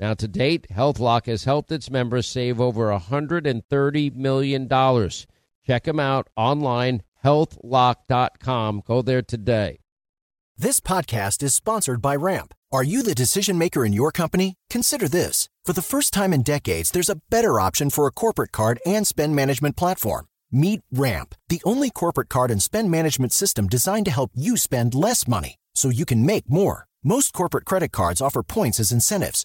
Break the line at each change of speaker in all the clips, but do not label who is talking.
Now, to date, HealthLock has helped its members save over $130 million. Check them out online, healthlock.com. Go there today.
This podcast is sponsored by Ramp. Are you the decision maker in your company? Consider this. For the first time in decades, there's a better option for a corporate card and spend management platform. Meet Ramp, the only corporate card and spend management system designed to help you spend less money so you can make more. Most corporate credit cards offer points as incentives,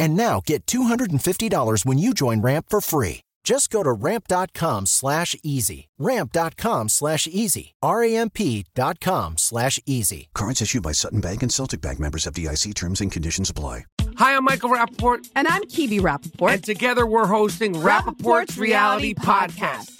And now get $250 when you join Ramp for free. Just go to ramp.com slash easy. Ramp.com slash easy. R-A-M-P.com slash easy.
Cards issued by Sutton Bank and Celtic Bank members of DIC terms and conditions apply.
Hi, I'm Michael Rapaport.
And I'm Kebe Rapaport.
And together we're hosting Rapaport's, Reality Podcast.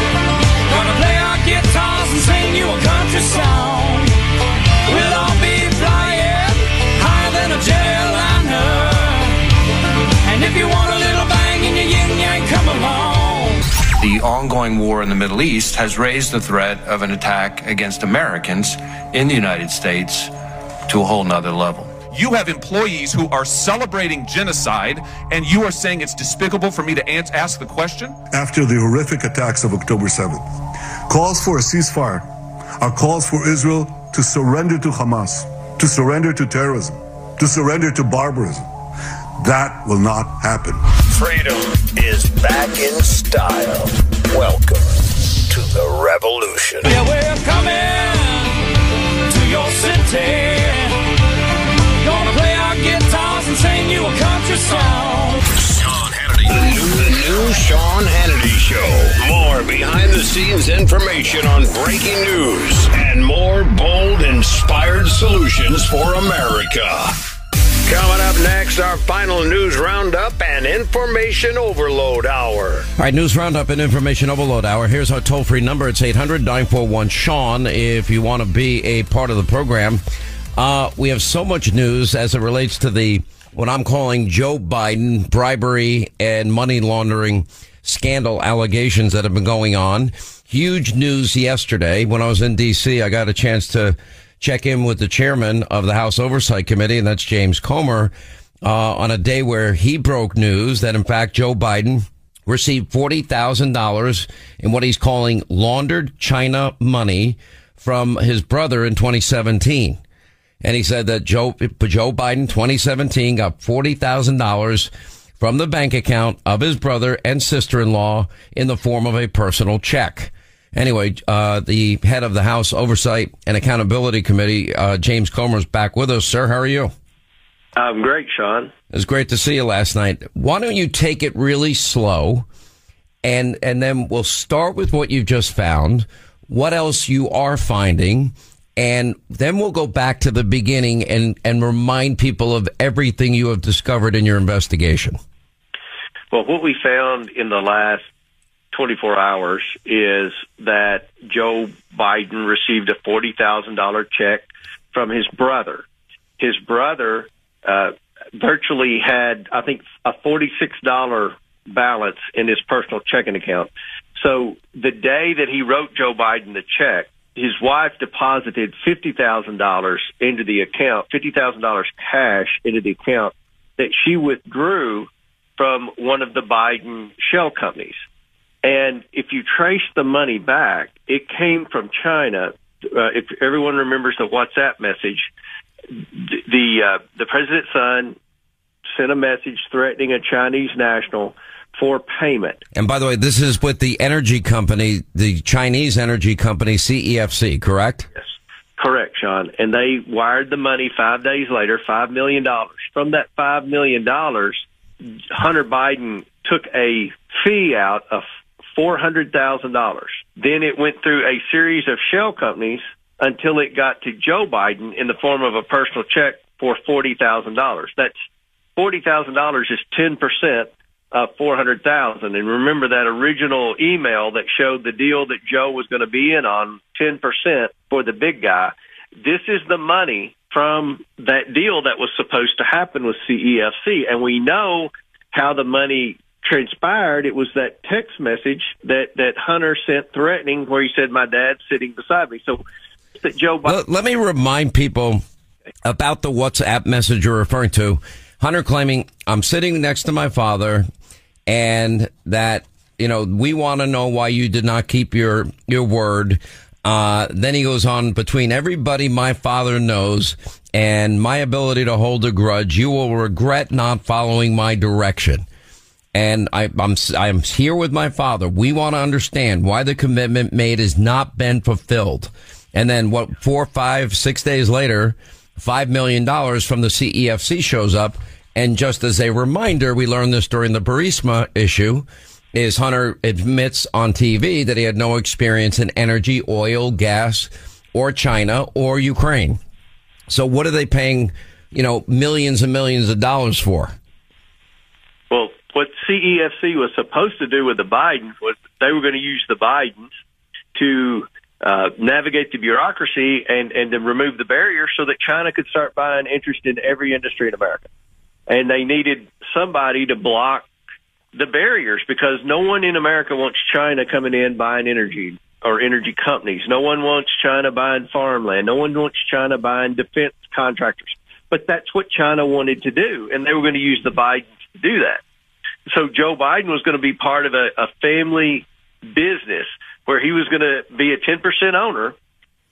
Gonna play our guitars and sing you a country song. We'll all be flying higher than a. And if you want a little bang in your yin yang, come along.
The ongoing war in the Middle East has raised the threat of an attack against Americans in the United States to a whole nother level.
You have employees who are celebrating genocide, and you are saying it's despicable for me to ask the question?
After the horrific attacks of October 7th, calls for a ceasefire are calls for Israel to surrender to Hamas, to surrender to terrorism, to surrender to barbarism. That will not happen.
Freedom is back in style. Welcome to the revolution.
Yeah, we're coming to your city. Sing you a country song.
Sean Hannity. The new, new Sean Hannity Show. More behind the scenes information on breaking news and more bold, inspired solutions for America. Coming up next, our final news roundup and information overload hour.
All right, news roundup and information overload hour. Here's our toll free number. It's 800 941 Sean if you want to be a part of the program. Uh, we have so much news as it relates to the what I'm calling Joe Biden bribery and money laundering scandal allegations that have been going on. Huge news yesterday when I was in D.C. I got a chance to check in with the chairman of the House Oversight Committee, and that's James Comer, uh, on a day where he broke news that in fact Joe Biden received $40,000 in what he's calling laundered China money from his brother in 2017. And he said that Joe, Joe Biden 2017 got $40,000 from the bank account of his brother and sister-in-law in the form of a personal check. Anyway, uh, the head of the House Oversight and Accountability Committee, uh, James Comer, is back with us. Sir, how are you?
I'm great, Sean.
It was great to see you last night. Why don't you take it really slow, and and then we'll start with what you've just found. What else you are finding, and then we'll go back to the beginning and and remind people of everything you have discovered in your investigation.
Well, what we found in the last 24 hours is that Joe Biden received a $40,000 check from his brother. His brother uh, virtually had, I think, a $46 balance in his personal checking account. So the day that he wrote Joe Biden the check, his wife deposited fifty thousand dollars into the account, fifty thousand dollars cash into the account that she withdrew from one of the Biden shell companies. And if you trace the money back, it came from China. Uh, if everyone remembers the WhatsApp message, the uh, the president's son sent a message threatening a Chinese national for payment.
And by the way, this is with the energy company, the Chinese energy company CEFC, correct?
Yes. Correct, Sean. And they wired the money five days later, $5 million. From that $5 million, Hunter Biden took a fee out of $400,000. Then it went through a series of shell companies until it got to Joe Biden in the form of a personal check for $40,000. That's $40,000 is 10% Uh, of 400,000. And remember that original email that showed the deal that Joe was going to be in on 10% for the big guy. This is the money from that deal that was supposed to happen with CEFC. And we know how the money transpired. It was that text message that, that Hunter sent threatening where he said, my dad's sitting beside me. So that Joe Biden.
Let, let me remind people about the WhatsApp message you're referring to. Hunter claiming, I'm sitting next to my father and that, you know, we want to know why you did not keep your, your word. Uh, then he goes on between everybody my father knows and my ability to hold a grudge, you will regret not following my direction. And I, I'm, I'm here with my father. We want to understand why the commitment made has not been fulfilled. And then what, four, five, six days later, $5 million from the CEFC shows up. And just as a reminder, we learned this during the Burisma issue is Hunter admits on TV that he had no experience in energy, oil, gas, or China or Ukraine. So what are they paying, you know, millions and millions of dollars for?
Well, what CEFC was supposed to do with the Bidens was they were going to use the Bidens to uh, navigate the bureaucracy and and then remove the barriers so that China could start buying interest in every industry in America. And they needed somebody to block the barriers because no one in America wants China coming in buying energy or energy companies. No one wants China buying farmland. No one wants China buying defense contractors. But that's what China wanted to do, and they were going to use the Bidens to do that. So Joe Biden was going to be part of a, a family business where he was going to be a 10% owner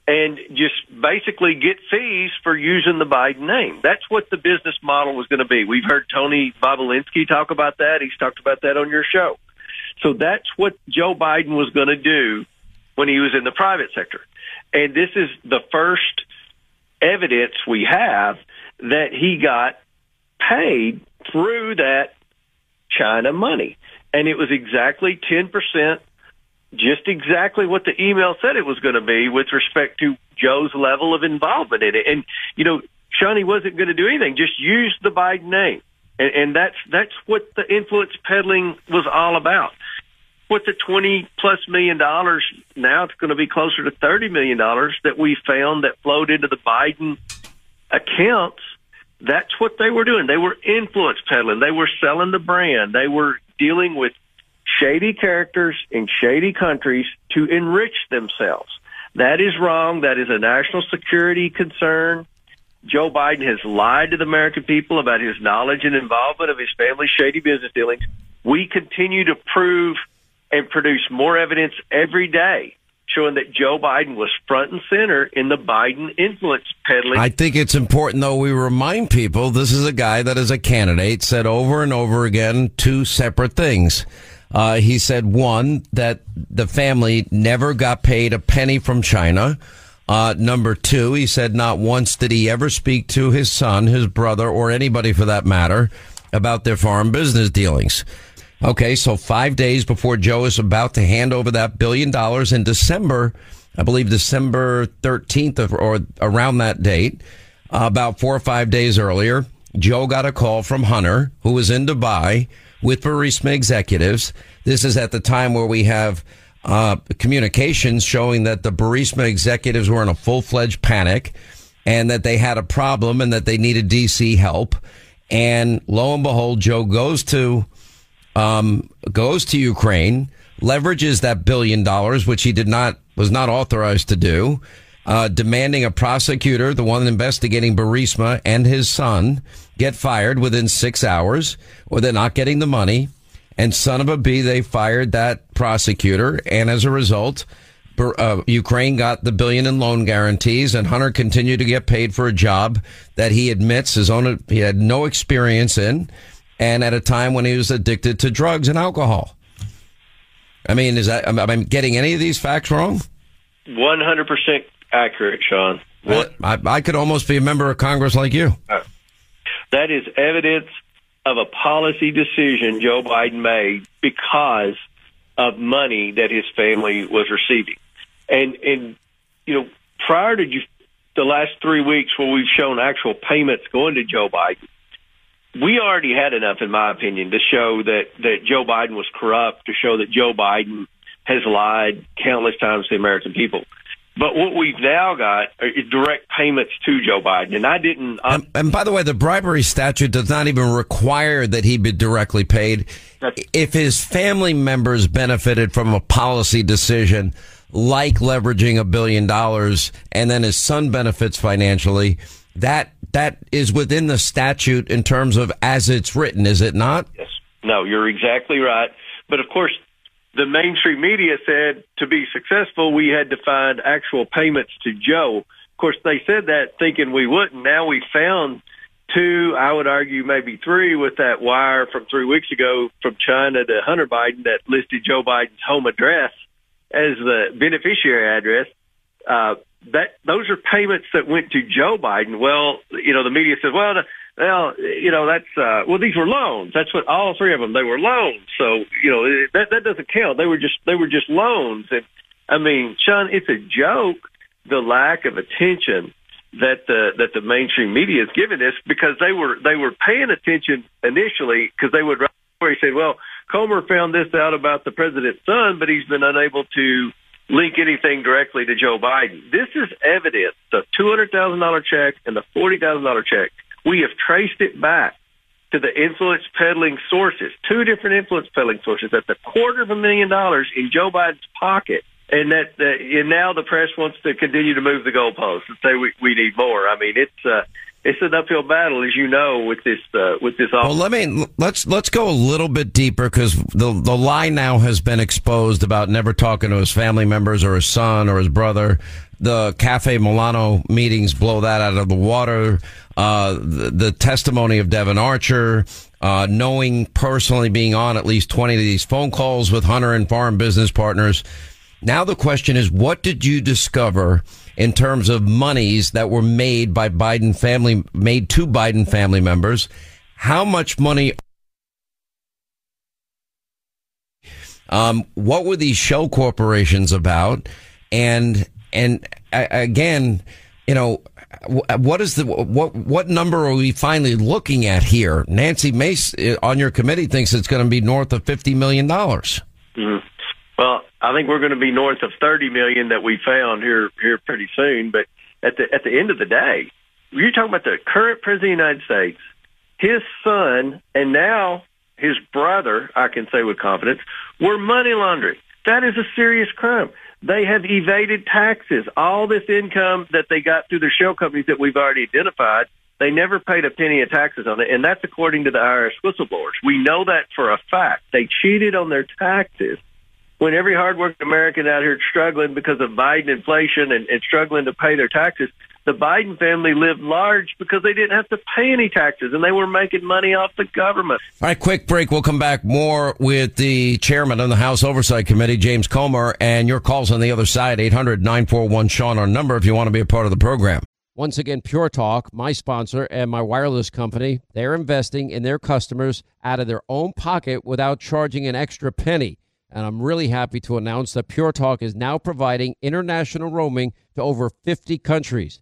and just basically get fees for using the Biden name. That's what the business model was going to be. We've heard Tony Bobulinski talk about that. He's talked about that on your show. So that's what Joe Biden was going to do when he was in the private sector. And this is the first evidence we have that he got paid through that China money. And it was exactly 10%, just exactly what the email said it was going to be with respect to Joe's level of involvement in it. And, you know, Shawnee wasn't going to do anything, just use the Biden name. And, and that's, that's what the influence peddling was all about. What the 20 plus million dollars now? It's going to be closer to 30 million dollars that we found that flowed into the Biden accounts that's what they were doing. They were influence peddling. They were selling the brand. They were dealing with shady characters in shady countries to enrich themselves. That is wrong. That is a national security concern. Joe Biden has lied to the American people about his knowledge and involvement of his family's shady business dealings. We continue to prove and produce more evidence every day showing that Joe Biden was front and center in the Biden influence peddling.
I think it's important, though, we remind people this is a guy that is a candidate said over and over again two separate things. Uh, he said one that the family never got paid a penny from China. Uh, number two, he said not once did he ever speak to his son, his brother, or anybody for that matter about their foreign business dealings. Okay, so five days before Joe is about to hand over that billion dollars in December, I believe December 13th or around that date, uh, about four or five days earlier, Joe got a call from Hunter, who was in Dubai with Burisma executives. This is at the time where we have uh, communications showing that the Burisma executives were in a full fledged panic and that they had a problem and that they needed DC help. And lo and behold, Joe goes to um, goes to Ukraine, leverages that billion dollars, which he did not, was not authorized to do, uh, demanding a prosecutor, the one investigating Burisma and his son, get fired within six hours or they're not getting the money. And son of a b, they fired that prosecutor. And as a result, uh, Ukraine got the billion in loan guarantees, and Hunter continued to get paid for a job that he admits his own he had no experience in, and at a time when he was addicted to drugs and alcohol. I mean, is that am I getting any of these facts wrong?
One hundred percent accurate, Sean.
I, I, could almost be a member of Congress like you.
Uh, that is evidence of a policy decision Joe Biden made because of money that his family was receiving. And and you know, prior to the last three weeks where we've shown actual payments going to Joe Biden, we already had enough, in my opinion, to show that that Joe Biden was corrupt, to show that Joe Biden has lied countless times to the American people. But what we've now got is direct payments to Joe Biden. And I didn't.
And, and, by the way, the bribery statute does not even require that he be directly paid. If his family members benefited from a policy decision like leveraging a billion dollars and then his son benefits financially, that that is within the statute in terms of as it's written, is it not?
Yes. No, you're exactly right. But of course, the mainstream media said to be successful, we had to find actual payments to Joe. Of course, they said that thinking we wouldn't. Now we found two, I would argue maybe three with that wire from three weeks ago from China to Hunter Biden that listed Joe Biden's home address as the beneficiary address. Uh, that those are payments that went to Joe Biden. Well, you know, the media says, well, well, you know, that's uh, well, these were loans. That's what all three of them. They were loans. So you know that that doesn't count. They were just they were just loans. And I mean, Sean, it's a joke the lack of attention that the that the mainstream media is giving this because they were they were paying attention initially because they would where he said, well, Comer found this out about the president's son, but he's been unable to link anything directly to Joe Biden. This is evidence. The two hundred thousand dollar check and the forty thousand dollar check we have traced it back to the influence peddling sources, two different influence peddling sources. That's a quarter of a million dollars in Joe Biden's pocket. And that, uh, and now the press wants to continue to move the goalposts and say we, we need more. I mean, it's, uh, it's an uphill battle, as you know, with this uh, with this.
Office. Well, let me let's let's go a little bit deeper because the the lie now has been exposed about never talking to his family members or his son or his brother. The Cafe Milano meetings blow that out of the water. Uh, the, the, testimony of Devon Archer, uh, knowing personally being on at least 20 of these phone calls with Hunter and foreign business partners. Now the question is, what did you discover in terms of monies that were made by Biden family, made to Biden family members? How much money? Um, what were these shell corporations about? And, and again, you know, what is the what what number are we finally looking at here? Nancy Mace uh, on your committee thinks it's going to be north of fifty million dollars.
Mm-hmm. Well, I think we're going to be north of thirty million that we found here here pretty soon. But at the at the end of the day, you're talking about the current president of the United States, his son, and now his brother. I can say with confidence, were money laundering. That is a serious crime. They have evaded taxes. All this income that they got through their shell companies that we've already identified, they never paid a penny of taxes on it. And that's according to the IRS whistleblowers. We know that for a fact. They cheated on their taxes when every hardworking American out here struggling because of Biden inflation and, and struggling to pay their taxes, the Biden family lived large because they didn't have to pay any taxes and they were making money off the government.
All right, quick break. We'll come back more with the chairman of the House Oversight Committee, James Comer, and your calls on the other side, 800 941 Sean, our number if you want to be a part of the program. Once again, Pure Talk, my sponsor and my wireless company, they're investing in their customers out of their own pocket without charging an extra penny. And I'm really happy to announce that Pure Talk is now providing international roaming to over 50 countries.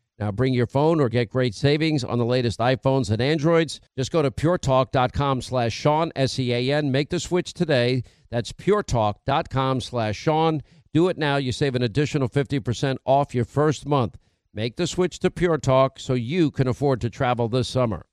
Now bring your phone or get great savings on the latest iPhones and Androids. Just go to puretalk.com slash Sean, S-E-A-N. Make the switch today. That's puretalk.com slash Sean. Do it now. You save an additional 50% off your first month. Make the switch to Pure Talk so you can afford to travel this summer.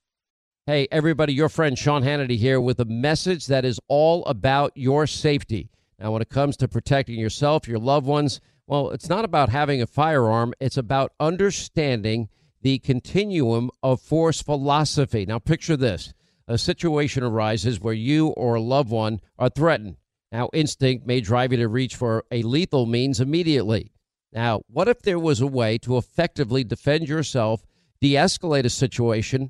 Hey, everybody, your friend Sean Hannity here with a message that is all about your safety. Now, when it comes to protecting yourself, your loved ones, well, it's not about having a firearm, it's about understanding the continuum of force philosophy. Now, picture this a situation arises where you or a loved one are threatened. Now, instinct may drive you to reach for a lethal means immediately. Now, what if there was a way to effectively defend yourself, de escalate a situation,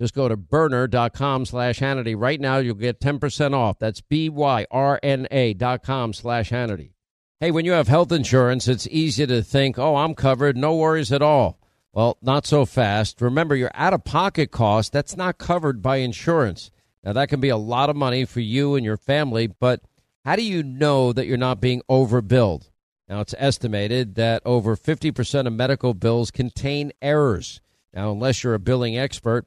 Just go to byrna.com slash Hannity. Right now, you'll get 10% off. That's B-Y-R-N-A dot com slash Hannity. Hey, when you have health insurance, it's easy to think, oh, I'm covered, no worries at all. Well, not so fast. Remember, your out-of-pocket cost, that's not covered by insurance. Now, that can be a lot of money for you and your family, but how do you know that you're not being overbilled? Now, it's estimated that over 50% of medical bills contain errors. Now, unless you're a billing expert,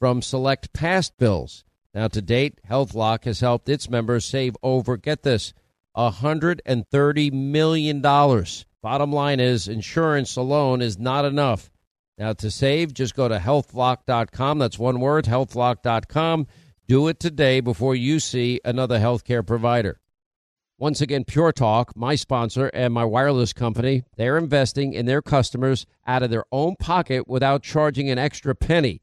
from select past bills. Now, to date, HealthLock has helped its members save over, get this, $130 million. Bottom line is, insurance alone is not enough. Now, to save, just go to healthlock.com. That's one word, healthlock.com. Do it today before you see another healthcare provider. Once again, Pure Talk, my sponsor and my wireless company, they're investing in their customers out of their own pocket without charging an extra penny.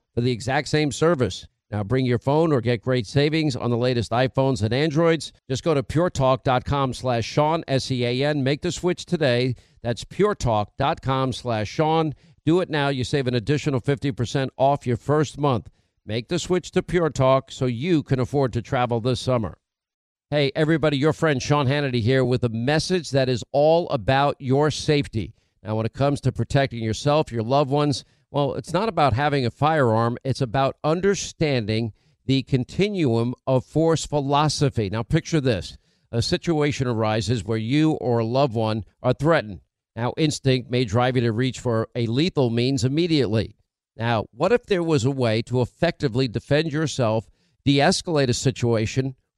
for the exact same service. Now bring your phone or get great savings on the latest iPhones and Androids. Just go to puretalk.com slash Sean, S-E-A-N. Make the switch today. That's puretalk.com slash Sean. Do it now. You save an additional 50% off your first month. Make the switch to Pure Talk so you can afford to travel this summer. Hey, everybody, your friend Sean Hannity here with a message that is all about your safety. Now, when it comes to protecting yourself, your loved ones, well, it's not about having a firearm, it's about understanding the continuum of force philosophy. Now, picture this a situation arises where you or a loved one are threatened. Now, instinct may drive you to reach for a lethal means immediately. Now, what if there was a way to effectively defend yourself, de escalate a situation,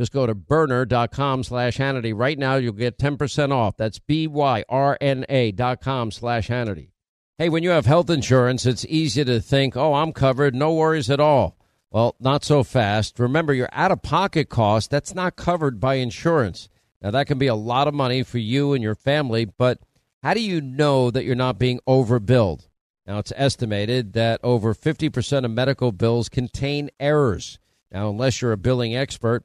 Just go to byrna.com slash Hannity. Right now, you'll get 10% off. That's B-Y-R-N-A dot com slash Hannity. Hey, when you have health insurance, it's easy to think, oh, I'm covered, no worries at all. Well, not so fast. Remember, your out-of-pocket cost, that's not covered by insurance. Now, that can be a lot of money for you and your family, but how do you know that you're not being overbilled? Now, it's estimated that over 50% of medical bills contain errors. Now, unless you're a billing expert,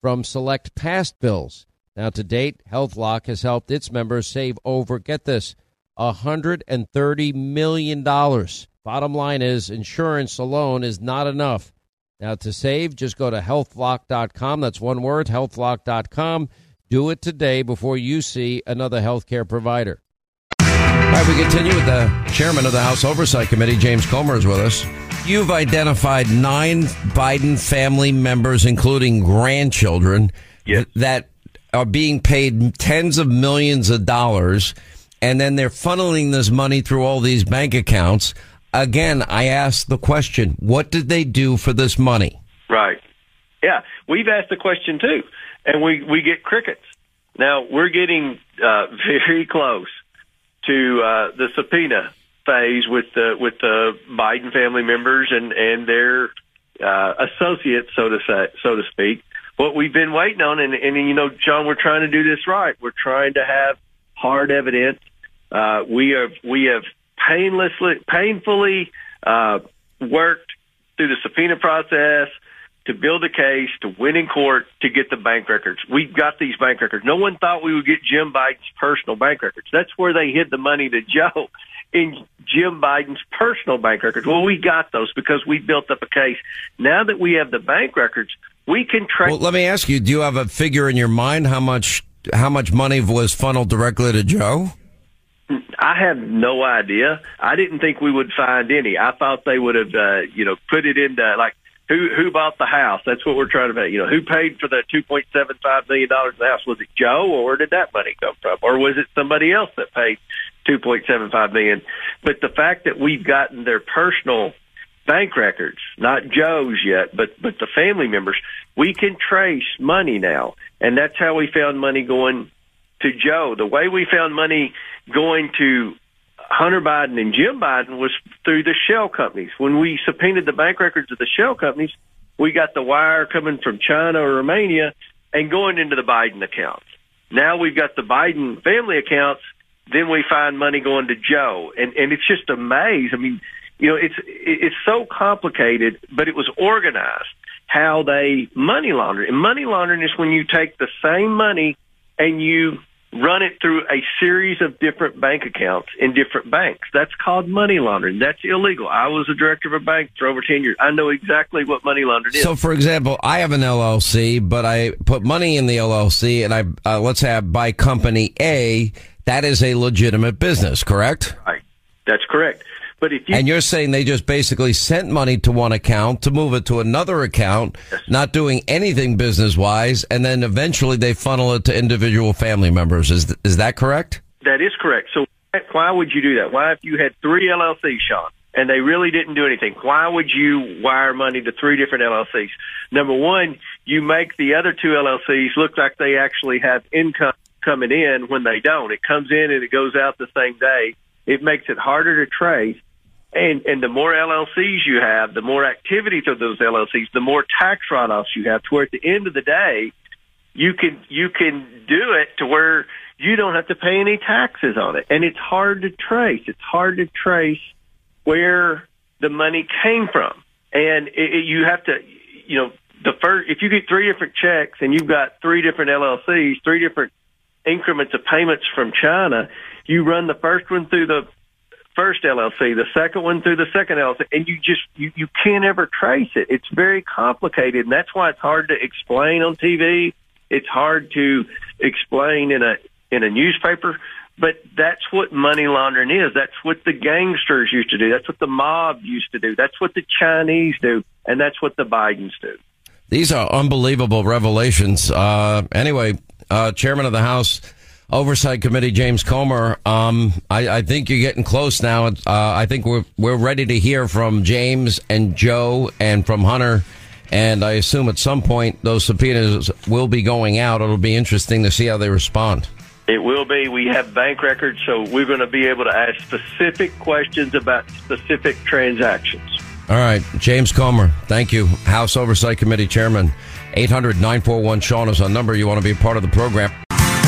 from select past bills. Now, to date, HealthLock has helped its members save over, get this, $130 million. Bottom line is, insurance alone is not enough. Now, to save, just go to healthlock.com. That's one word, healthlock.com. Do it today before you see another healthcare provider. Right, we continue with the chairman of the House Oversight Committee, James Comer, is with us. You've identified nine Biden family members, including grandchildren, that are being paid tens of millions of dollars, and then they're funneling this money through all these bank accounts. Again, I ask the question: What did they do for this money?
Right. Yeah, we've asked the question too, and we we get crickets. Now we're getting uh, very close to uh, the subpoena phase with the with the Biden family members and and their uh, associates, so to say, so to speak. What we've been waiting on, and, and you know, John, we're trying to do this right. We're trying to have hard evidence. Uh, we have we have painlessly, painfully uh, worked through the subpoena process to build a case to win in court to get the bank records. We've got these bank records. No one thought we would get Jim Biden's personal bank records. That's where they hid the money to Joe in Jim Biden's personal bank records. Well, we got those because we built up a case. Now that we have the bank records, we can track.
Well, let me ask you: Do you have a figure in your mind how much how much money was funneled directly to Joe?
I have no idea. I didn't think we would find any. I thought they would have, uh, you know, put it into like who who bought the house. That's what we're trying to find. You know, who paid for that two point seven five million dollars the house? Was it Joe, or where did that money come from, or was it somebody else that paid two point seven five million? But the fact that we've gotten their personal bank records, not Joe's yet, but but the family members, we can trace money now, and that's how we found money going to Joe. The way we found money going to Hunter Biden and Jim Biden was through the shell companies. When we subpoenaed the bank records of the shell companies, we got the wire coming from China or Romania and going into the Biden accounts. Now we've got the Biden family accounts. Then we find money going to Joe, and and it's just a maze. I mean, you know, it's it's so complicated, but it was organized how they money launder. And money laundering is when you take the same money and you run it through a series of different bank accounts in different banks. That's called money laundering. That's illegal. I was a director of a bank for over 10 years. I know exactly what money laundering is.
So, for example, I have an LLC, but I put money in the LLC, and I uh, let's have by company A. That is a legitimate business, correct?
Right. That's correct. But if you
and you're saying they just basically sent money to one account to move it to another account, not doing anything business wise, and then eventually they funnel it to individual family members. Is is that correct?
That is correct. So why would you do that? Why, if you had three LLCs, Sean, and they really didn't do anything, why would you wire money to three different LLCs? Number one, you make the other two LLCs look like they actually have income coming in when they don't. It comes in and it goes out the same day. It makes it harder to trace. And and the more LLCs you have, the more activity through those LLCs, the more tax write-offs you have. To where at the end of the day, you can you can do it to where you don't have to pay any taxes on it. And it's hard to trace. It's hard to trace where the money came from. And it, it, you have to, you know, the first if you get three different checks and you've got three different LLCs, three different increments of payments from China, you run the first one through the first LLC, the second one through the second LLC, and you just you, you can't ever trace it. It's very complicated, and that's why it's hard to explain on TV. It's hard to explain in a in a newspaper. But that's what money laundering is. That's what the gangsters used to do. That's what the mob used to do. That's what the Chinese do, and that's what the Bidens do.
These are unbelievable revelations. Uh, anyway, uh, Chairman of the House Oversight Committee James Comer. Um, I, I, think you're getting close now. Uh, I think we're we're ready to hear from James and Joe and from Hunter. And I assume at some point those subpoenas will be going out. It'll be interesting to see how they respond.
It will be. We have bank records, so we're going to be able to ask specific questions about specific transactions.
All right, James Comer, thank you. House Oversight Committee Chairman. 800 941 Sean is our number. You want to be a part of the program.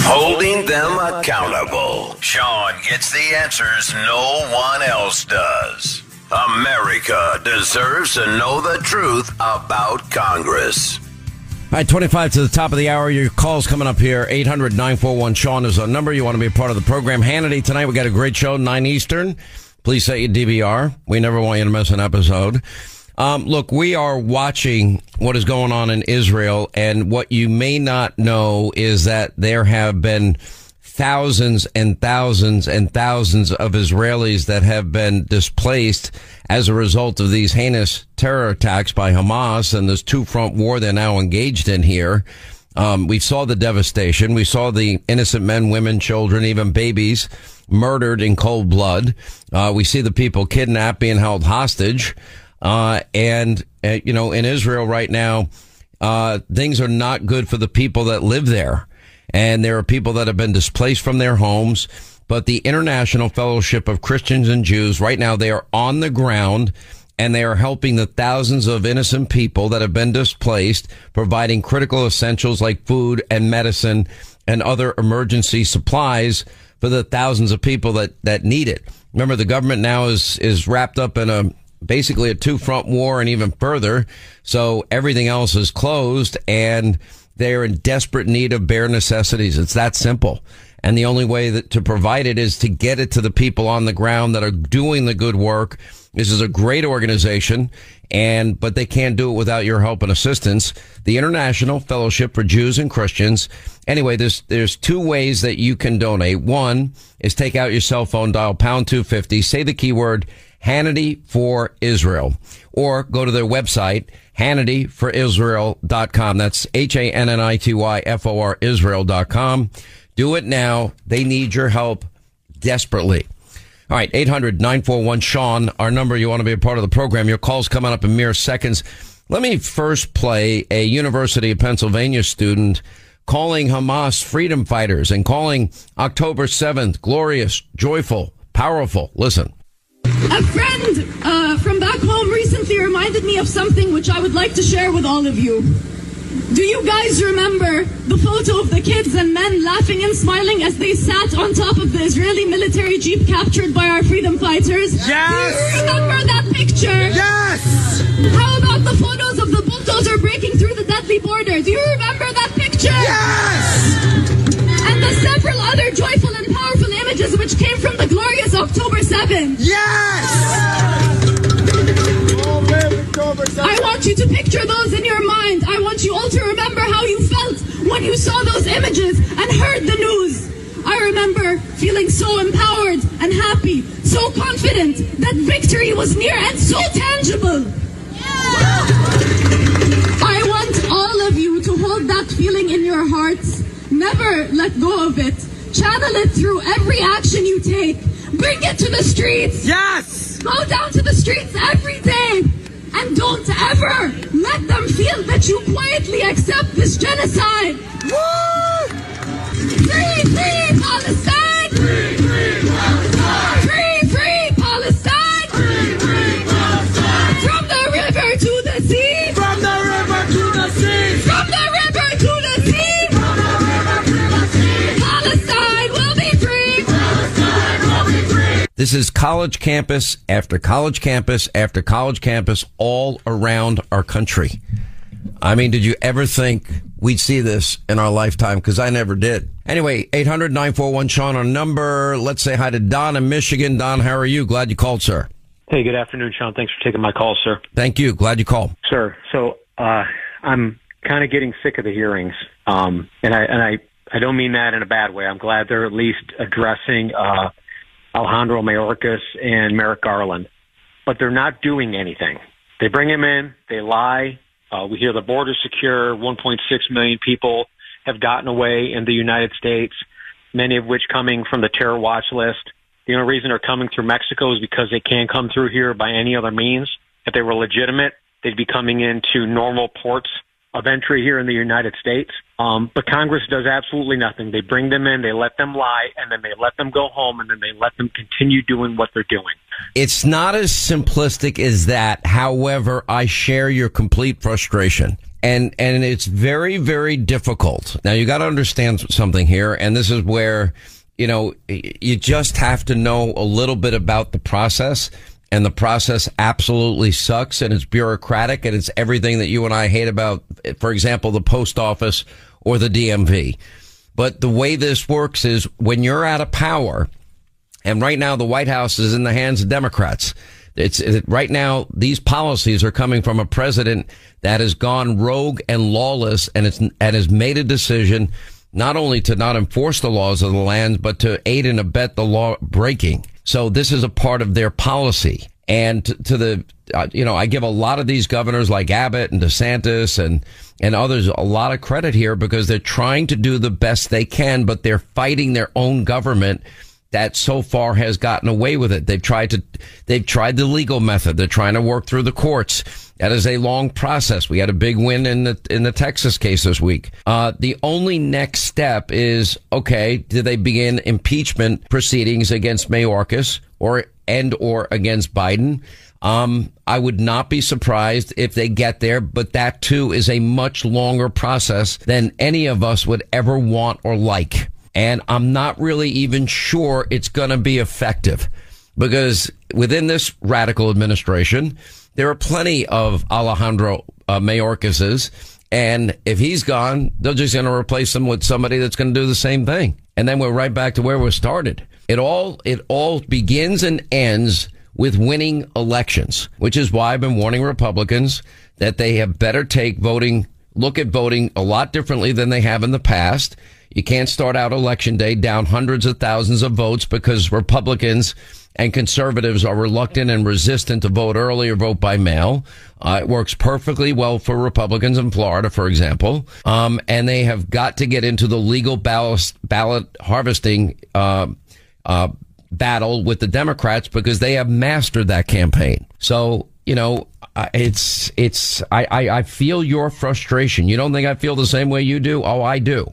Holding them accountable. Sean gets the answers no one else does. America deserves to know the truth about Congress.
All right, 25 to the top of the hour. Your call's coming up here. 800 941 Sean is our number. You want to be a part of the program. Hannity, tonight we got a great show, 9 Eastern. Please set your DVR. We never want you to miss an episode. Um, look, we are watching what is going on in Israel, and what you may not know is that there have been thousands and thousands and thousands of Israelis that have been displaced as a result of these heinous terror attacks by Hamas and this two front war they're now engaged in here. Um, we saw the devastation. We saw the innocent men, women, children, even babies murdered in cold blood. Uh, we see the people kidnapped, being held hostage. Uh, and, uh, you know, in Israel right now, uh, things are not good for the people that live there. And there are people that have been displaced from their homes. But the International Fellowship of Christians and Jews, right now, they are on the ground and they are helping the thousands of innocent people that have been displaced, providing critical essentials like food and medicine and other emergency supplies for the thousands of people that, that need it. Remember, the government now is, is wrapped up in a basically a two front war and even further. So everything else is closed and they're in desperate need of bare necessities. It's that simple. And the only way that to provide it is to get it to the people on the ground that are doing the good work. This is a great organization and, but they can't do it without your help and assistance. The International Fellowship for Jews and Christians. Anyway, there's, there's two ways that you can donate. One is take out your cell phone, dial pound 250, say the keyword Hannity for Israel or go to their website, HannityForIsrael.com. That's H-A-N-N-I-T-Y-F-O-R Israel.com. Do it now. They need your help desperately. All right, 800-941-SEAN, our number. You want to be a part of the program. Your call's coming up in mere seconds. Let me first play a University of Pennsylvania student calling Hamas freedom fighters and calling October 7th glorious, joyful, powerful. Listen.
A friend uh, from back home recently reminded me of something which I would like to share with all of you. Do you guys remember the photo of the kids and men laughing and smiling as they sat on top of the Israeli military jeep captured by our freedom fighters?
Yes!
Do you remember that picture?
Yes!
How about the photos of the bulldozer breaking through the deadly border? Do you remember that picture?
Yes!
And the several other joyful and powerful images which came from the glorious October 7th? Yes! I want you to picture those in your mind. I want you all to remember how you felt when you saw those images and heard the news. I remember feeling so empowered and happy, so confident that victory was near and so tangible. I want all of you to hold that feeling in your hearts. Never let go of it. Channel it through every action you take. Bring it to the streets.
Yes!
Go down to the streets every day. And don't ever let them feel that you quietly accept this genocide. Woo! Free, free Palestine! Free, free Palestine!
This is college campus after college campus after college campus all around our country. I mean, did you ever think we'd see this in our lifetime? Because I never did. Anyway, 800 941 Sean, our number. Let's say hi to Don in Michigan. Don, how are you? Glad you called, sir.
Hey, good afternoon, Sean. Thanks for taking my call, sir.
Thank you. Glad you called.
Sir, so uh, I'm kind of getting sick of the hearings, um, and I and I I don't mean that in a bad way. I'm glad they're at least addressing uh, Alejandro Mayorkas and Merrick Garland, but they're not doing anything. They bring him in, they lie. Uh, we hear the border secure. 1.6 million people have gotten away in the United States, many of which coming from the terror watch list. The only reason they're coming through Mexico is because they can't come through here by any other means. If they were legitimate, they'd be coming into normal ports of entry here in the United States. Um, but Congress does absolutely nothing. They bring them in, they let them lie, and then they let them go home, and then they let them continue doing what they're doing.
It's not as simplistic as that. However, I share your complete frustration. And, and it's very, very difficult. Now you got to understand something here. And this is where, you know, you just have to know a little bit about the process and the process absolutely sucks and it's bureaucratic and it's everything that you and I hate about, for example, the post office or the DMV. But the way this works is when you're out of power, and right now the White House is in the hands of Democrats. It's it, right now these policies are coming from a president that has gone rogue and lawless and it's and has made a decision not only to not enforce the laws of the land but to aid and abet the law breaking. So this is a part of their policy. And to, to the uh, you know, I give a lot of these governors like Abbott and DeSantis and and others a lot of credit here because they're trying to do the best they can, but they're fighting their own government that so far has gotten away with it. They've tried to, they've tried the legal method. They're trying to work through the courts. That is a long process. We had a big win in the, in the Texas case this week. Uh, the only next step is, okay, do they begin impeachment proceedings against Mayorkas or, and or against Biden? Um, I would not be surprised if they get there, but that too is a much longer process than any of us would ever want or like. And I'm not really even sure it's going to be effective because within this radical administration, there are plenty of Alejandro uh, Mayorkases. And if he's gone, they're just going to replace him with somebody that's going to do the same thing. And then we're right back to where we started. It all, it all begins and ends with winning elections, which is why I've been warning Republicans that they have better take voting, look at voting a lot differently than they have in the past you can't start out election day down hundreds of thousands of votes because Republicans and conservatives are reluctant and resistant to vote early or vote by mail. Uh, it works perfectly well for Republicans in Florida, for example. Um, and they have got to get into the legal ballot, ballot harvesting, uh, uh, battle with the Democrats because they have mastered that campaign. So, you know, it's, it's, I, I, I feel your frustration. You don't think I feel the same way you do? Oh, I do.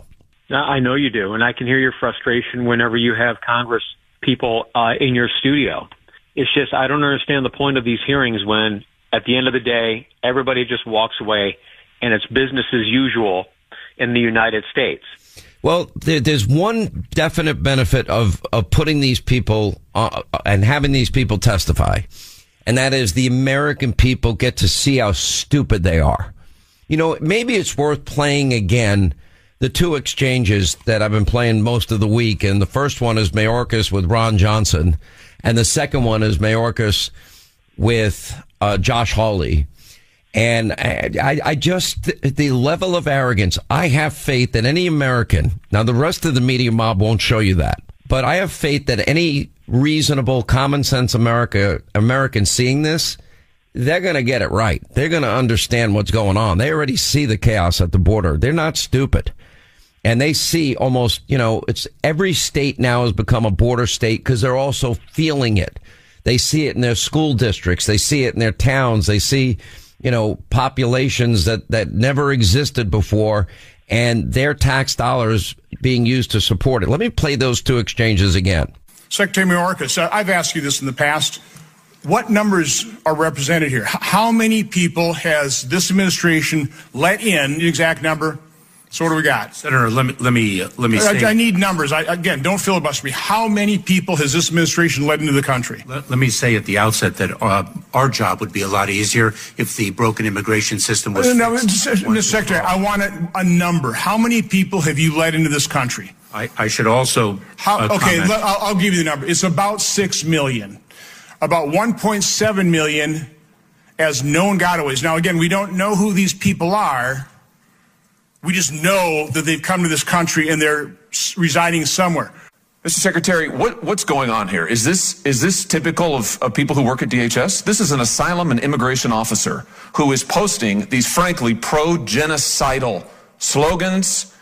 I know you do, and I can hear your frustration whenever you have Congress people uh, in your studio. It's just I don't understand the point of these hearings when, at the end of the day, everybody just walks away and it's business as usual in the United States.
Well, there, there's one definite benefit of of putting these people uh, and having these people testify, and that is the American people get to see how stupid they are. You know, maybe it's worth playing again the two exchanges that I've been playing most of the week. And the first one is Mayorkas with Ron Johnson. And the second one is Mayorkas with uh, Josh Hawley. And I, I just, the level of arrogance, I have faith that any American, now the rest of the media mob won't show you that, but I have faith that any reasonable, common sense America, American seeing this, they're going to get it right. They're going to understand what's going on. They already see the chaos at the border. They're not stupid and they see almost, you know, it's every state now has become a border state because they're also feeling it. They see it in their school districts. They see it in their towns. They see, you know, populations that, that never existed before and their tax dollars being used to support it. Let me play those two exchanges again.
Secretary Mayorkas, uh, I've asked you this in the past. What numbers are represented here? How many people has this administration let in, the exact number, so what do we got,
Senator? Let me let me uh, let me.
I, I, need numbers. I, again, don't filibuster me. How many people has this administration led into the country?
Let, let me say at the outset that uh, our job would be a lot easier if the broken immigration system was. Uh, no,
Mr. Secretary, I want a, a, number. How many people have you led into this country?
I, I should also.
How, uh, okay, let, I'll, I'll give you the number. It's about six million. About 1.7 million as known gotaways. Now, again, we don't know who these people are we just know that they've come to this country and they're residing somewhere.
Mr. Secretary, what, what's going on here? Is this is this typical of, of people who work at DHS? This is an asylum and immigration officer who is posting these frankly pro-genocidal slogans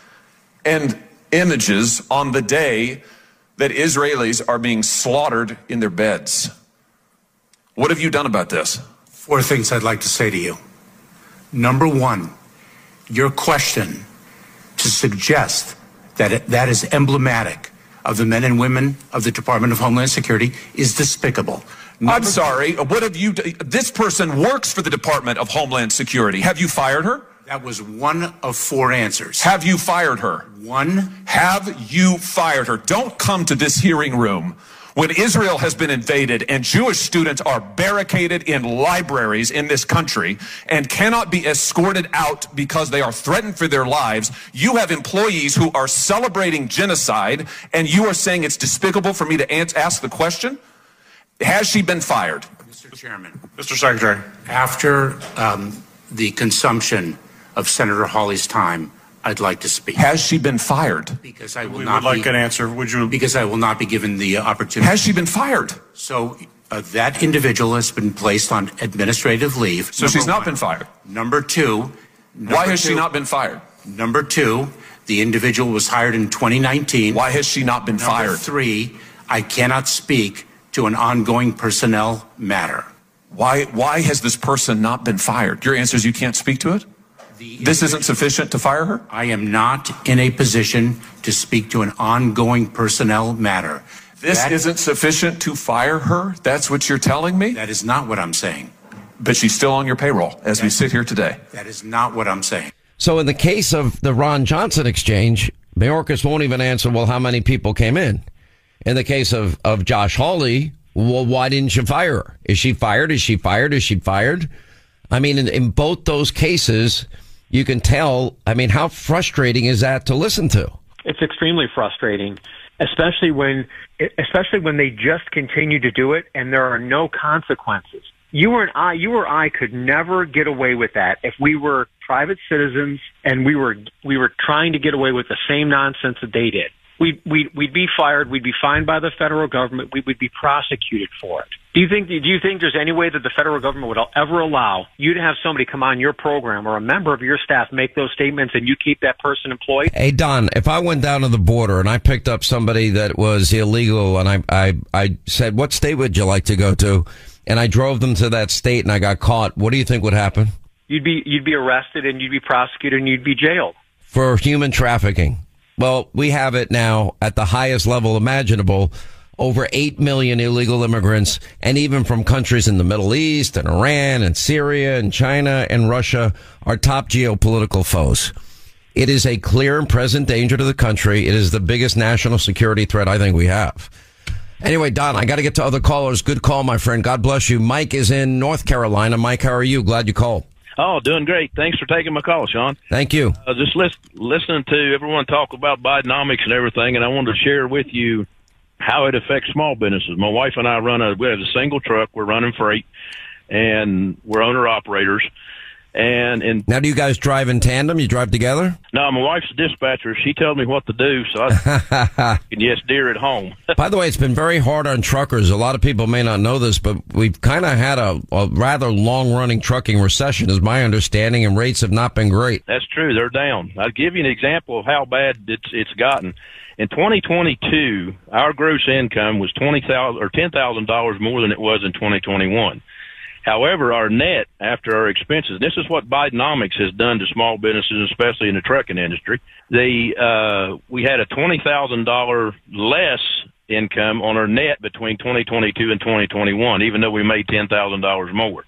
and images on the day that Israelis are being slaughtered in their beds. What have you done about this?
Four things I'd like to say to you. Number one, your question to suggest that it, that is emblematic of the men and women of the Department of Homeland Security is despicable.
I'm sorry. What have you? This person works for the Department of Homeland Security. Have you fired her?
That was one of four answers.
Have you fired her?
One.
Have you fired her? Don't come to this hearing room when Israel has been invaded and Jewish students are barricaded in libraries in this country and cannot be escorted out because they are threatened for their lives. You have employees who are celebrating genocide and you are saying it's despicable for me to ask the question? Has she been fired?
Mr. Chairman.
Mr. Secretary.
After um, the consumption of Senator Hawley's time, I'd like to speak.
Has she been fired?
Because I will
We
not
would like
be,
an answer.
Would you? Because I will not be given the opportunity.
Has she been fired?
So uh, that individual has been placed on administrative leave.
So she's not been fired.
Number two.
Why
number
has she
two-
not been fired?
Number two, the individual was hired in 2019.
Why has she not been
Number
fired?
three, I cannot speak to an ongoing personnel matter.
Why, why has this person not been fired? Your answer is you can't speak to it? This isn't sufficient to fire her?
I am not in a position to speak to an ongoing personnel matter.
This
That-
isn't sufficient to fire her? That's what you're telling me?
That is not what I'm saying.
But she's still on your payroll as we sit here today.
That is not what I'm saying.
So in the case of the Ron Johnson exchange, Mayorkas won't even answer, well, how many people came in? In the case of, of Josh Hawley, well, why didn't you fire her? Is she fired? Is she fired? Is she fired? I mean, in, in both those cases, you can tell, I mean, how frustrating is that to listen to?
It's extremely frustrating, especially when especially when they just continue to do it and there are no consequences. You or I, you or I could never get away with that if we were private citizens and we were we were trying to get away with the same nonsense that they did. We'd, we'd, we'd be fired. We'd be fined by the federal government. We would be prosecuted for it. Do you think, do you think there's any way that the federal government would ever allow you to have somebody come on your program or a member of your staff make those statements and you keep that person employed?
Hey Don, if I went down to the border and I picked up somebody that was illegal and I I I said, "What state would you like to go to?" and I drove them to that state and I got caught, what do you think would happen?
You'd be, you'd be arrested and you'd be prosecuted and you'd be jailed.
For human trafficking. Well, we have it now at the highest level imaginable. Over 8 million illegal immigrants and even from countries in the Middle East and Iran and Syria and China and Russia are top geopolitical foes. It is a clear and present danger to the country. It is the biggest national security threat I think we have. Anyway, Don, I got to get to other callers. Good call, my friend. God bless you. Mike is in North Carolina. Mike, how are you? Glad you called.
Oh, doing great. Thanks for taking my call, Sean.
Thank you.
Uh, just lis- listening to everyone talk about Bidenomics and everything, and I wanted to share with you how it affects small businesses. My wife and I run a we have a single truck. We're running freight, and we're owner operators. And in
Now, do you guys drive in tandem? You drive together?
no, my wife's a dispatcher. She tells me what to do, so I can yes dear at home.
By the way, it's been very hard on truckers. A lot of people may not know this, but we've kind of had a, a rather long running trucking recession, is my understanding, and rates have not been great.
That's true. They're down. I'll give you an example of how bad it's it's gotten. In 2022, our gross income was twenty thousand or ten thousand dollars more than it was in 2021. However, our net after our expenses, this is what Bidenomics has done to small businesses, especially in the trucking industry. They uh, we had a twenty thousand dollar less income on our net between 2022 and 2021, even though we made ten thousand dollars more.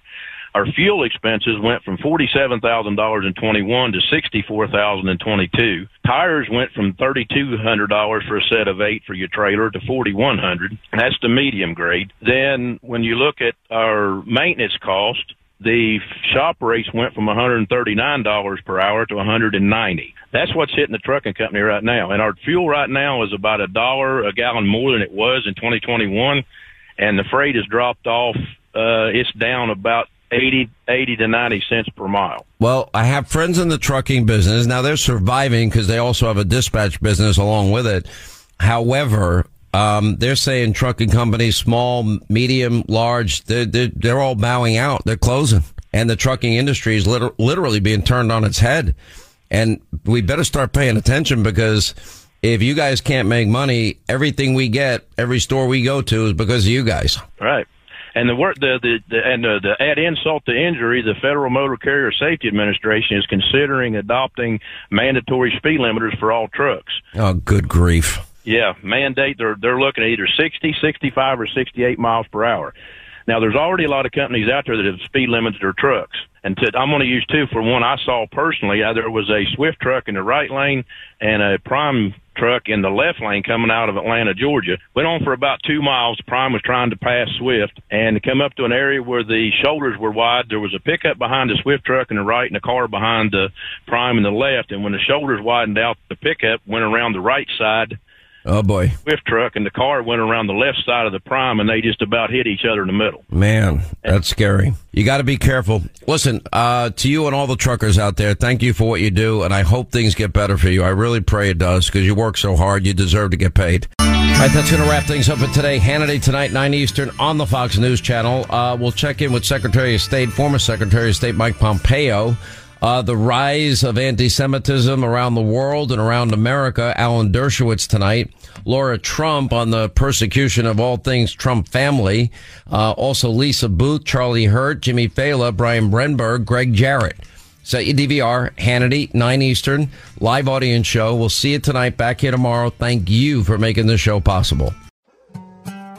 Our fuel expenses went from forty-seven thousand dollars in twenty-one to sixty-four thousand in twenty-two. Tires went from thirty-two hundred dollars for a set of eight for your trailer to forty-one hundred. That's the medium grade. Then when you look at our maintenance cost, the shop rates went from $139 per hour to 190. That's what's hitting the trucking company right now. And our fuel right now is about a dollar a gallon more than it was in 2021. And the freight has dropped off. Uh, it's down about 80, 80 to 90 cents per mile.
Well, I have friends in the trucking business. Now they're surviving because they also have a dispatch business along with it. However, um, they're saying trucking companies, small, medium, large, they're, they're, they're all bowing out. They're closing. And the trucking industry is liter- literally being turned on its head. And we better start paying attention because if you guys can't make money, everything we get, every store we go to is because of you guys.
Right. And the work, the the, the and uh, the add insult to injury, the Federal Motor Carrier Safety Administration is considering adopting mandatory speed limiters for all trucks.
Oh, good grief!
Yeah, mandate. They're they're looking at either 60, 65, or 68 miles per hour. Now, there's already a lot of companies out there that have speed limited their trucks. And to, I'm going to use two for one I saw personally. Uh, there was a Swift truck in the right lane and a Prime truck in the left lane coming out of Atlanta, Georgia. Went on for about two miles. Prime was trying to pass Swift and to come up to an area where the shoulders were wide. There was a pickup behind the Swift truck in the right and a car behind the Prime in the left. And when the shoulders widened out, the pickup went around the right side
Oh boy,
Swift truck, and the car went around the left side of the prime, and they just about hit each other in the middle.
man, that's scary. You got to be careful. Listen, uh, to you and all the truckers out there, thank you for what you do, and I hope things get better for you. I really pray it does because you work so hard. You deserve to get paid. All right, that's going to wrap things up for today. Hannity tonight, 9 Eastern on the Fox News Channel. Uh, we'll check in with Secretary of State, former Secretary of State Mike Pompeo. Uh, the rise of anti-Semitism around the world and around America. Alan Dershowitz tonight. Laura Trump on the persecution of all things Trump family. Uh, also Lisa Booth, Charlie Hurt, Jimmy Failla, Brian Brenberg, Greg Jarrett. Set your DVR, Hannity, 9 Eastern, live audience show. We'll see you tonight, back here tomorrow. Thank you for making this show possible.